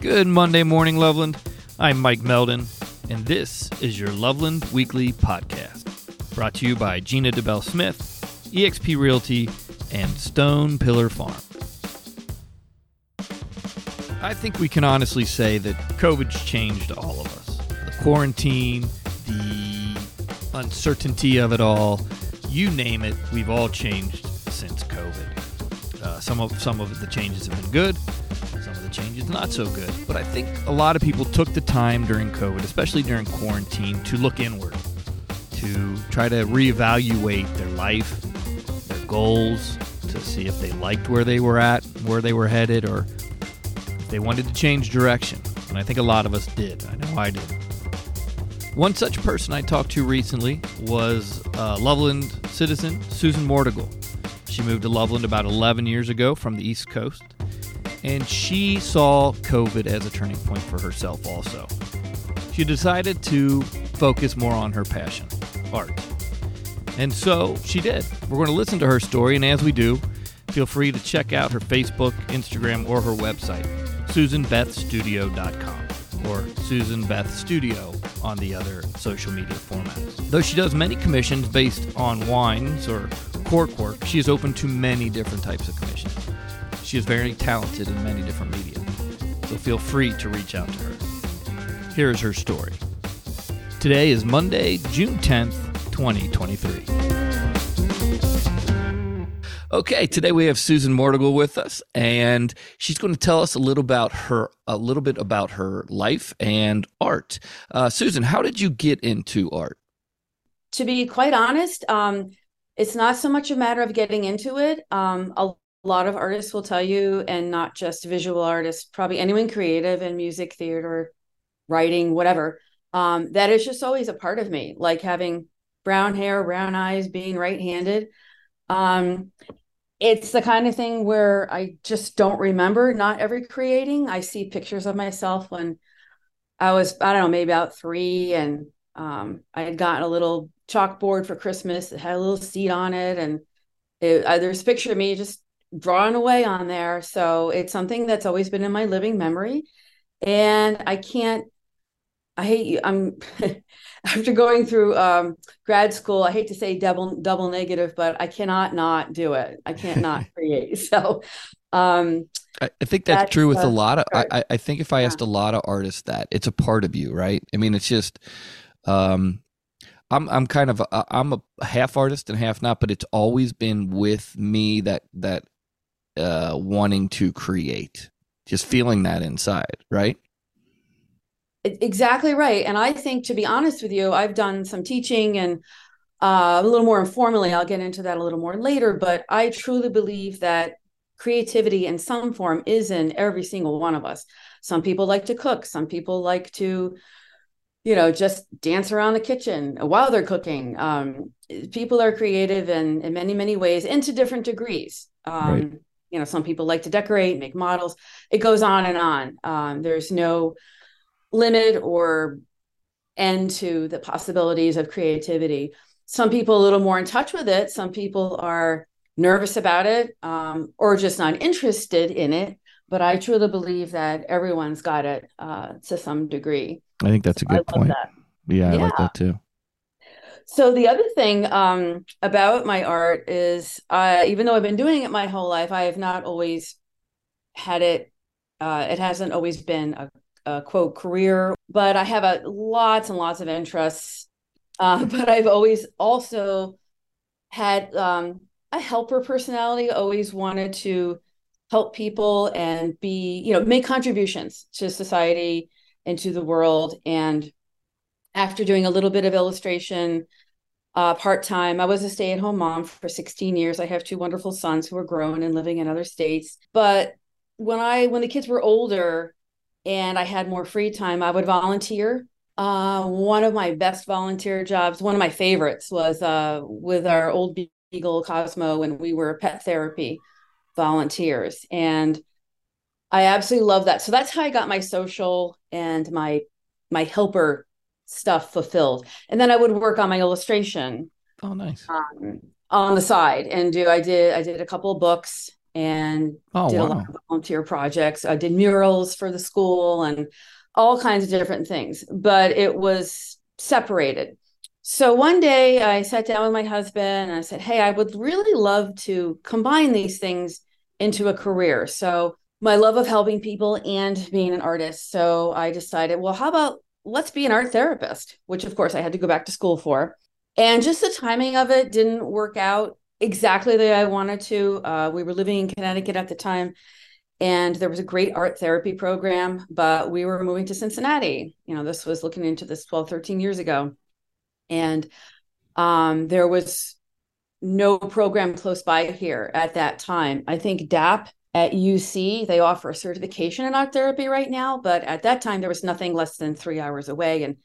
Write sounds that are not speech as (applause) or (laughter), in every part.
Good Monday morning, Loveland. I'm Mike Meldon, and this is your Loveland Weekly Podcast, brought to you by Gina Dubell Smith, eXp Realty, and Stone Pillar Farm. I think we can honestly say that COVID's changed all of us. The quarantine, the uncertainty of it all, you name it, we've all changed since COVID. Uh, some of some of the changes have been good, some of the changes not so good. But I think a lot of people took the time during COVID, especially during quarantine, to look inward, to try to reevaluate their life, their goals, to see if they liked where they were at, where they were headed, or they wanted to change direction. And I think a lot of us did. I know I did. One such person I talked to recently was uh, Loveland citizen Susan Mordigal. She moved to Loveland about 11 years ago from the East Coast, and she saw COVID as a turning point for herself also. She decided to focus more on her passion, art. And so she did. We're going to listen to her story, and as we do, feel free to check out her Facebook, Instagram, or her website, susanbethstudio.com or Susan Beth Studio on the other social media formats. Though she does many commissions based on wines or cork work, she is open to many different types of commissions. She is very talented in many different media, so feel free to reach out to her. Here is her story. Today is Monday, June 10th, 2023. Okay, today we have Susan Mordigal with us, and she's going to tell us a little about her, a little bit about her life and art. Uh, Susan, how did you get into art? To be quite honest, um, it's not so much a matter of getting into it. Um, a lot of artists will tell you, and not just visual artists, probably anyone creative in music, theater, writing, whatever. Um, that is just always a part of me, like having brown hair, brown eyes, being right-handed. Um, it's the kind of thing where I just don't remember not ever creating. I see pictures of myself when I was, I don't know, maybe about three, and um, I had gotten a little chalkboard for Christmas that had a little seat on it, and it, uh, there's a picture of me just drawing away on there. So it's something that's always been in my living memory, and I can't. I hate you. I'm (laughs) after going through um, grad school, I hate to say double double negative, but I cannot not do it. I can't not (laughs) create. (laughs) So um, I, I think that's, that's true with a lot of. I, I, think if I asked a lot of artists that, it's a part of you, right? I mean, it's just. Um, I'm I'm kind of a, I'm a half artist and half not, but it's always been with me that that uh, wanting to create, just feeling that inside, right? Exactly right. And I think, to be honest with you, I've done some teaching and uh, a little more informally. I'll get into that a little more later. But I truly believe that creativity in some form is in every single one of us. Some people like to cook, some people like to, you know, just dance around the kitchen while they're cooking. Um, people are creative in, in many, many ways and to different degrees. Um, right. You know, some people like to decorate, make models. It goes on and on. Um, there's no limit or end to the possibilities of creativity. Some people a little more in touch with it. Some people are nervous about it um, or just not interested in it. But I truly believe that everyone's got it uh, to some degree. I think that's a good point. Yeah, yeah, I like that too. So the other thing um, about my art is, uh, even though I've been doing it my whole life, I have not always had it. Uh, it hasn't always been a a quote career, but I have a lots and lots of interests. (laughs) Uh, but I've always also had um, a helper personality. Always wanted to help people and be, you know, make contributions to society and to the world. And after doing a little bit of illustration uh, part time, I was a stay at home mom for 16 years. I have two wonderful sons who are grown and living in other states. But when I when the kids were older, and I had more free time, I would volunteer. Uh, one of my best volunteer jobs, one of my favorites, was uh, with our old beagle Cosmo, when we were pet therapy volunteers, and I absolutely love that. So that's how I got my social and my my helper stuff fulfilled, and then I would work on my illustration. Oh, nice. Um, on the side and do I did I did a couple of books and oh, did wow. a lot of volunteer projects. I did murals for the school and all kinds of different things, but it was separated. So one day I sat down with my husband and I said, Hey, I would really love to combine these things into a career. So my love of helping people and being an artist. So I decided, well, how about let's be an art therapist, which of course I had to go back to school for. And just the timing of it didn't work out exactly the way I wanted to. Uh, we were living in Connecticut at the time, and there was a great art therapy program, but we were moving to Cincinnati. You know, this was looking into this 12, 13 years ago. And um, there was no program close by here at that time. I think DAAP at UC, they offer a certification in art therapy right now, but at that time there was nothing less than three hours away. And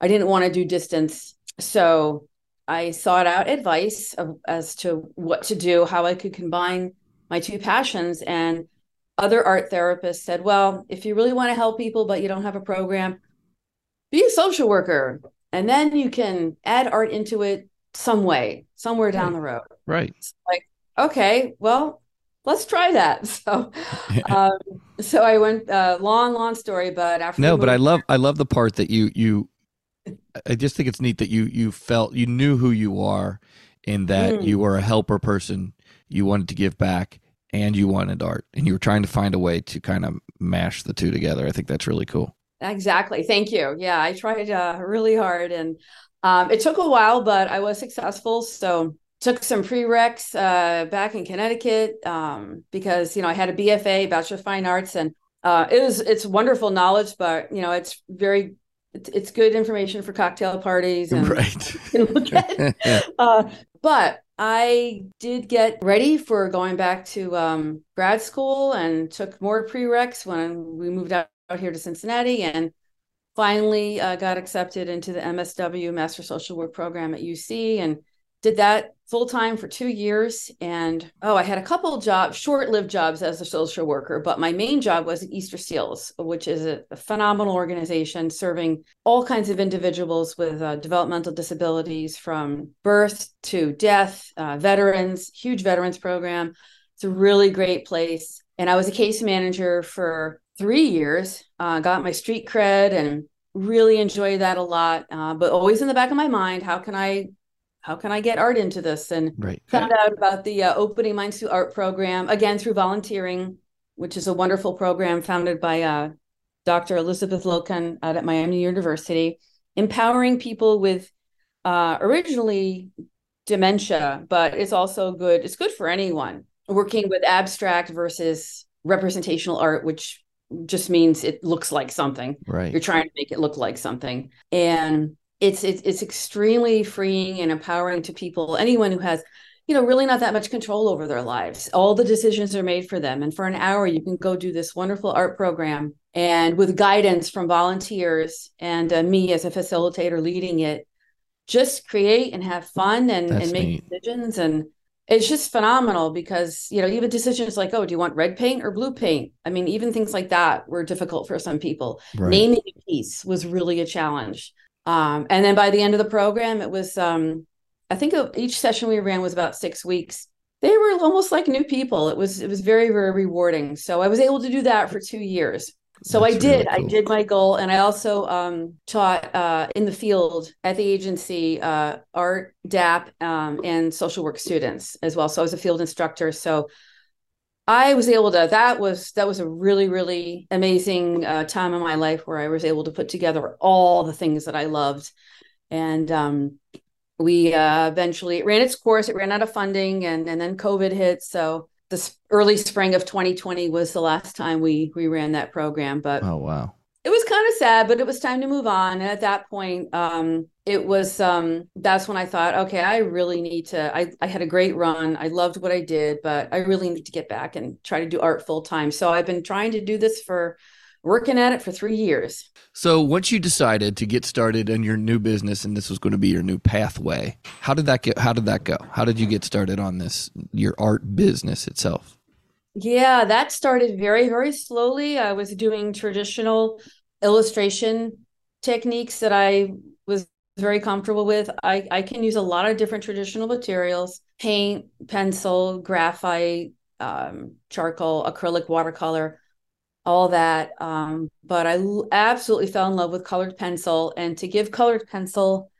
I didn't want to do distance. So I sought out advice of, as to what to do, how I could combine my two passions. And other art therapists said, well, if you really want to help people, but you don't have a program, be a social worker. And then you can add art into it some way, somewhere down the road. Right. It's like, okay, well, let's try that. (laughs) So, (laughs) um, so I went uh, long, long story, but after no, but I love I love the part that you you. I just think it's neat that you you felt you knew who you are, in that Mm. you were a helper person. You wanted to give back, and you wanted art, and you were trying to find a way to kind of mash the two together. I think that's really cool. Exactly. Thank you. Yeah, I tried uh, really hard, and um, it took a while, but I was successful. So took some prereqs uh, back in Connecticut um, because you know I had a BFA, Bachelor of Fine Arts, and uh, it was it's wonderful knowledge, but you know it's very it's, it's good information for cocktail parties and Right. (laughs) can look at. (laughs) uh, but I did get ready for going back to um, grad school and took more prereqs when we moved out, out here to Cincinnati and finally uh, got accepted into the MSW Master Social Work program at UC and did that full time for two years. And oh, I had a couple of jobs, short lived jobs as a social worker, but my main job was at Easter Seals, which is a, a phenomenal organization serving all kinds of individuals with uh, developmental disabilities from birth to death, uh, veterans, huge veterans program. It's a really great place. And I was a case manager for three years, uh, got my street cred and really enjoy that a lot. Uh, but always in the back of my mind, how can I how can I get art into this? And right. found out about the uh, Opening Minds to Art program again through volunteering, which is a wonderful program founded by uh, Dr. Elizabeth Lokon out at Miami University, empowering people with uh, originally dementia, but it's also good. It's good for anyone working with abstract versus representational art, which just means it looks like something. Right. You're trying to make it look like something, and it's it's it's extremely freeing and empowering to people. Anyone who has you know really not that much control over their lives all the decisions are made for them and for an hour you can go do this wonderful art program and with guidance from volunteers and uh, me as a facilitator leading it just create and have fun and, That's and make neat. decisions and it's just phenomenal because you know even decisions like oh do you want red paint or blue paint? I mean even things like that were difficult for some people. Right. naming a piece was really a challenge. Um, and then by the end of the program it was um, i think each session we ran was about six weeks. They were almost like new people. It was it was very very rewarding. So i was able to do that for two years so I did. really I did my goal, and I also um, taught uh, in the field at the agency uh, art, DAAP, um, and social work students as well. So I was a field instructor. So I was able to. That was that was a really really amazing uh, time in my life where I was able to put together all the things that I loved, and um, we uh, eventually it ran its course. It ran out of funding, and and then COVID hit. So the early spring of 2020 was the last time we we ran that program. But Oh wow. it was kind of sad, but it was time to move on. And at that point, um, it was um, that's when I thought, okay, I really need to. I I had a great run. I loved what I did, but I really need to get back and try to do art full time. So I've been trying to do this for working at it for three years. So once you decided to get started in your new business and this was going to be your new pathway, how did that get how did that go? How did you get started on this your art business itself? Yeah, that started very, very slowly. I was doing traditional illustration techniques that I was very comfortable with. I, I can use a lot of different traditional materials, paint, pencil, graphite, um, charcoal, acrylic, watercolor, all that. Um, but I l- absolutely fell in love with colored pencil, and to give colored pencil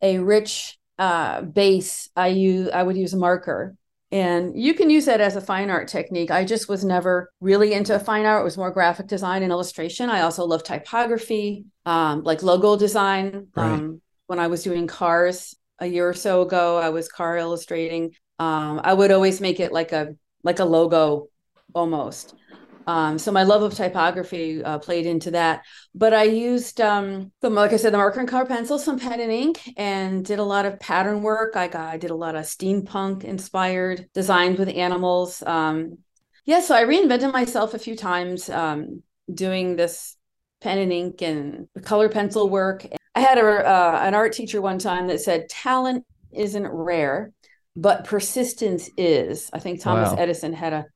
a rich uh, base, I use I would use a marker. And you can use that as a fine art technique. I just was never really into fine art. It was more graphic design and illustration. I also love typography, um, like logo design. Right. Um, when I was doing cars a year or so ago, I was car illustrating. Um, I would always make it like a like a logo almost. Um, so my love of typography uh, played into that. But I used, um, the, like I said, the marker and color pencil, some pen and ink, and did a lot of pattern work. I got, I did a lot of steampunk inspired designs with animals. Um, yeah, so I reinvented myself a few times um, doing this pen and ink and color pencil work. I had a, uh, an art teacher one time that said, talent isn't rare, but persistence is. I think Thomas Wow. Edison had a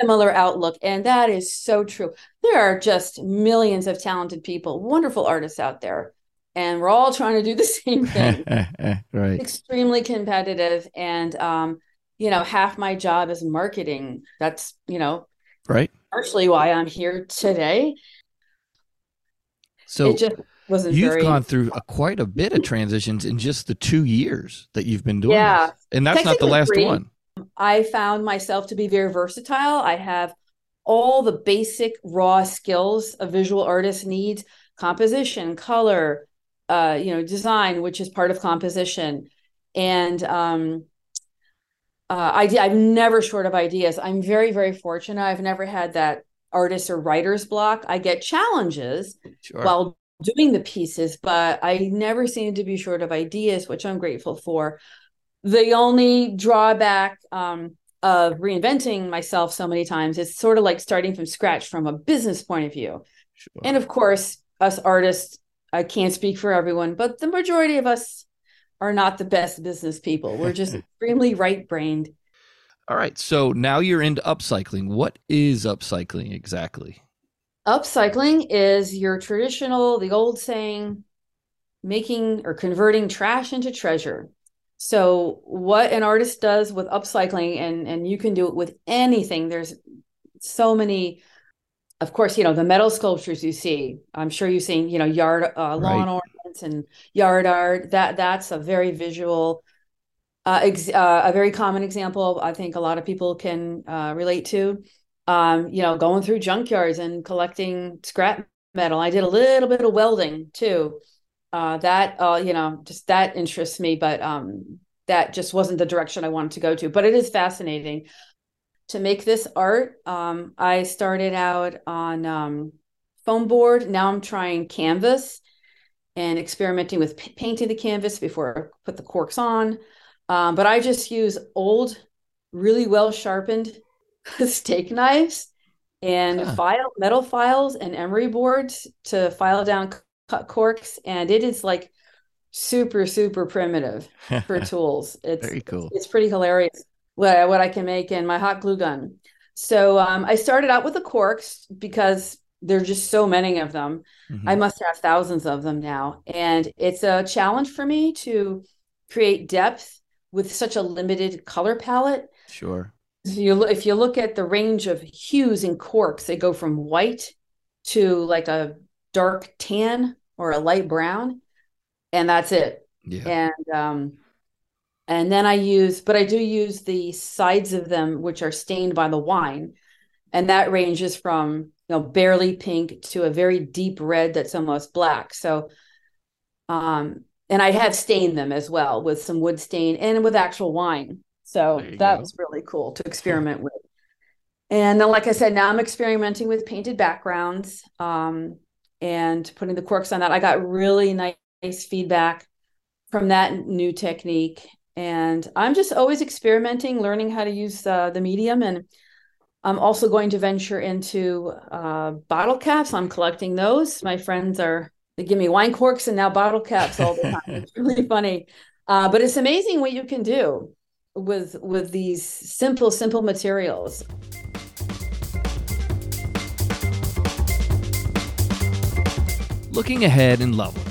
similar outlook and that is so true there are just millions of talented people wonderful artists out there and we're all trying to do the (laughs) same thing (laughs) right. extremely competitive and um you know half my job is marketing that's you know Right. partially why i'm here today So it just wasn't you've very gone through a, quite a bit of transitions in just the two years that you've been doing Yeah. this. And that's not the last three. one. I found myself to be very versatile. I have all the basic raw skills a visual artist needs composition, color, uh, you know, design, which is part of composition. And um, uh, I, I'm never short of ideas. I'm very, very fortunate. I've never had that artist or writer's block. I get challenges Sure. while doing the pieces, but I never seem to be short of ideas, which I'm grateful for. The only drawback um, of reinventing myself so many times is sort of like starting from scratch from a business point of view. Sure. And of course, us artists, I can't speak for everyone, but the majority of us are not the best business people. We're just (laughs) extremely right brained. All right. So now you're into upcycling. What is upcycling exactly? Upcycling is your traditional, the old saying, making or converting trash into treasure. So what an artist does with upcycling, and and you can do it with anything. There's so many, of course, you know the metal sculptures you see. I'm sure you've seen, you know, yard uh, lawn Right. ornaments and yard art. That that's a very visual, uh, ex- uh, a very common example. I think a lot of people can uh, relate to. Um, you know, going through junkyards and collecting scrap metal. I did a little bit of welding too uh, that uh, you know just that interests me but um, that just wasn't the direction i wanted to go to but it is fascinating. To make this art um, i started out on um, foam board. Now i'm trying canvas and experimenting with p- painting the canvas before i put the corks on. Um, but i just use old really well sharpened (laughs) steak knives and Huh. file metal files and emery boards to file down corks and it is like super super primitive for (laughs) tools it's Very cool. it's pretty hilarious what I, what I can make in my hot glue gun so um, i started out with the corks because there're just so many of them Mhm. i must have thousands of them now and it's a challenge for me to create depth with such a limited color palette Sure. if you if you look at the range of hues in corks, they go from white to like a dark tan or a light brown, and that's it. Yeah. And um, and then I use, but I do use the sides of them which are stained by the wine, and that ranges from you know barely pink to a very deep red that's almost black. So, um, and I have stained them as well with some wood stain and with actual wine. So that go. was really cool to experiment with. And then, like I said, now I'm experimenting with painted backgrounds um, and putting the corks on that. I got really nice, nice feedback from that new technique. And I'm just always experimenting, learning how to use uh, the medium. And I'm also going to venture into uh, bottle caps. I'm collecting those. My friends are, they give me wine corks and now bottle caps all the time. it's (laughs) really funny. Uh, but it's amazing what you can do with with these simple simple materials Looking ahead in Loveland.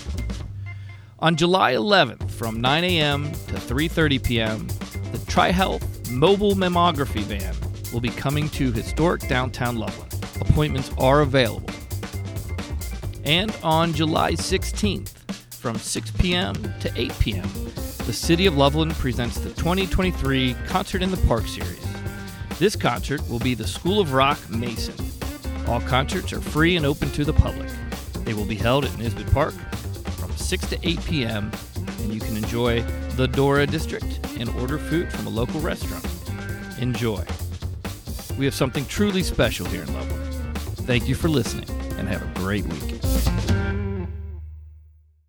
On July 11th from 9 a.m. to 3:30 p.m., the TriHealth Mobile Mammography Van will be coming to historic downtown Loveland. Appointments are available. And on July 16th, from 6 p.m. to 8 p.m., the City of Loveland presents the 2023 Concert in the Park series. This concert will be the School of Rock Mason. All concerts are free and open to the public. They will be held at Nisbet Park from 6 to 8 p.m., and you can enjoy the Dora District and order food from a local restaurant. Enjoy. We have something truly special here in Loveland. Thank you for listening and have a great week.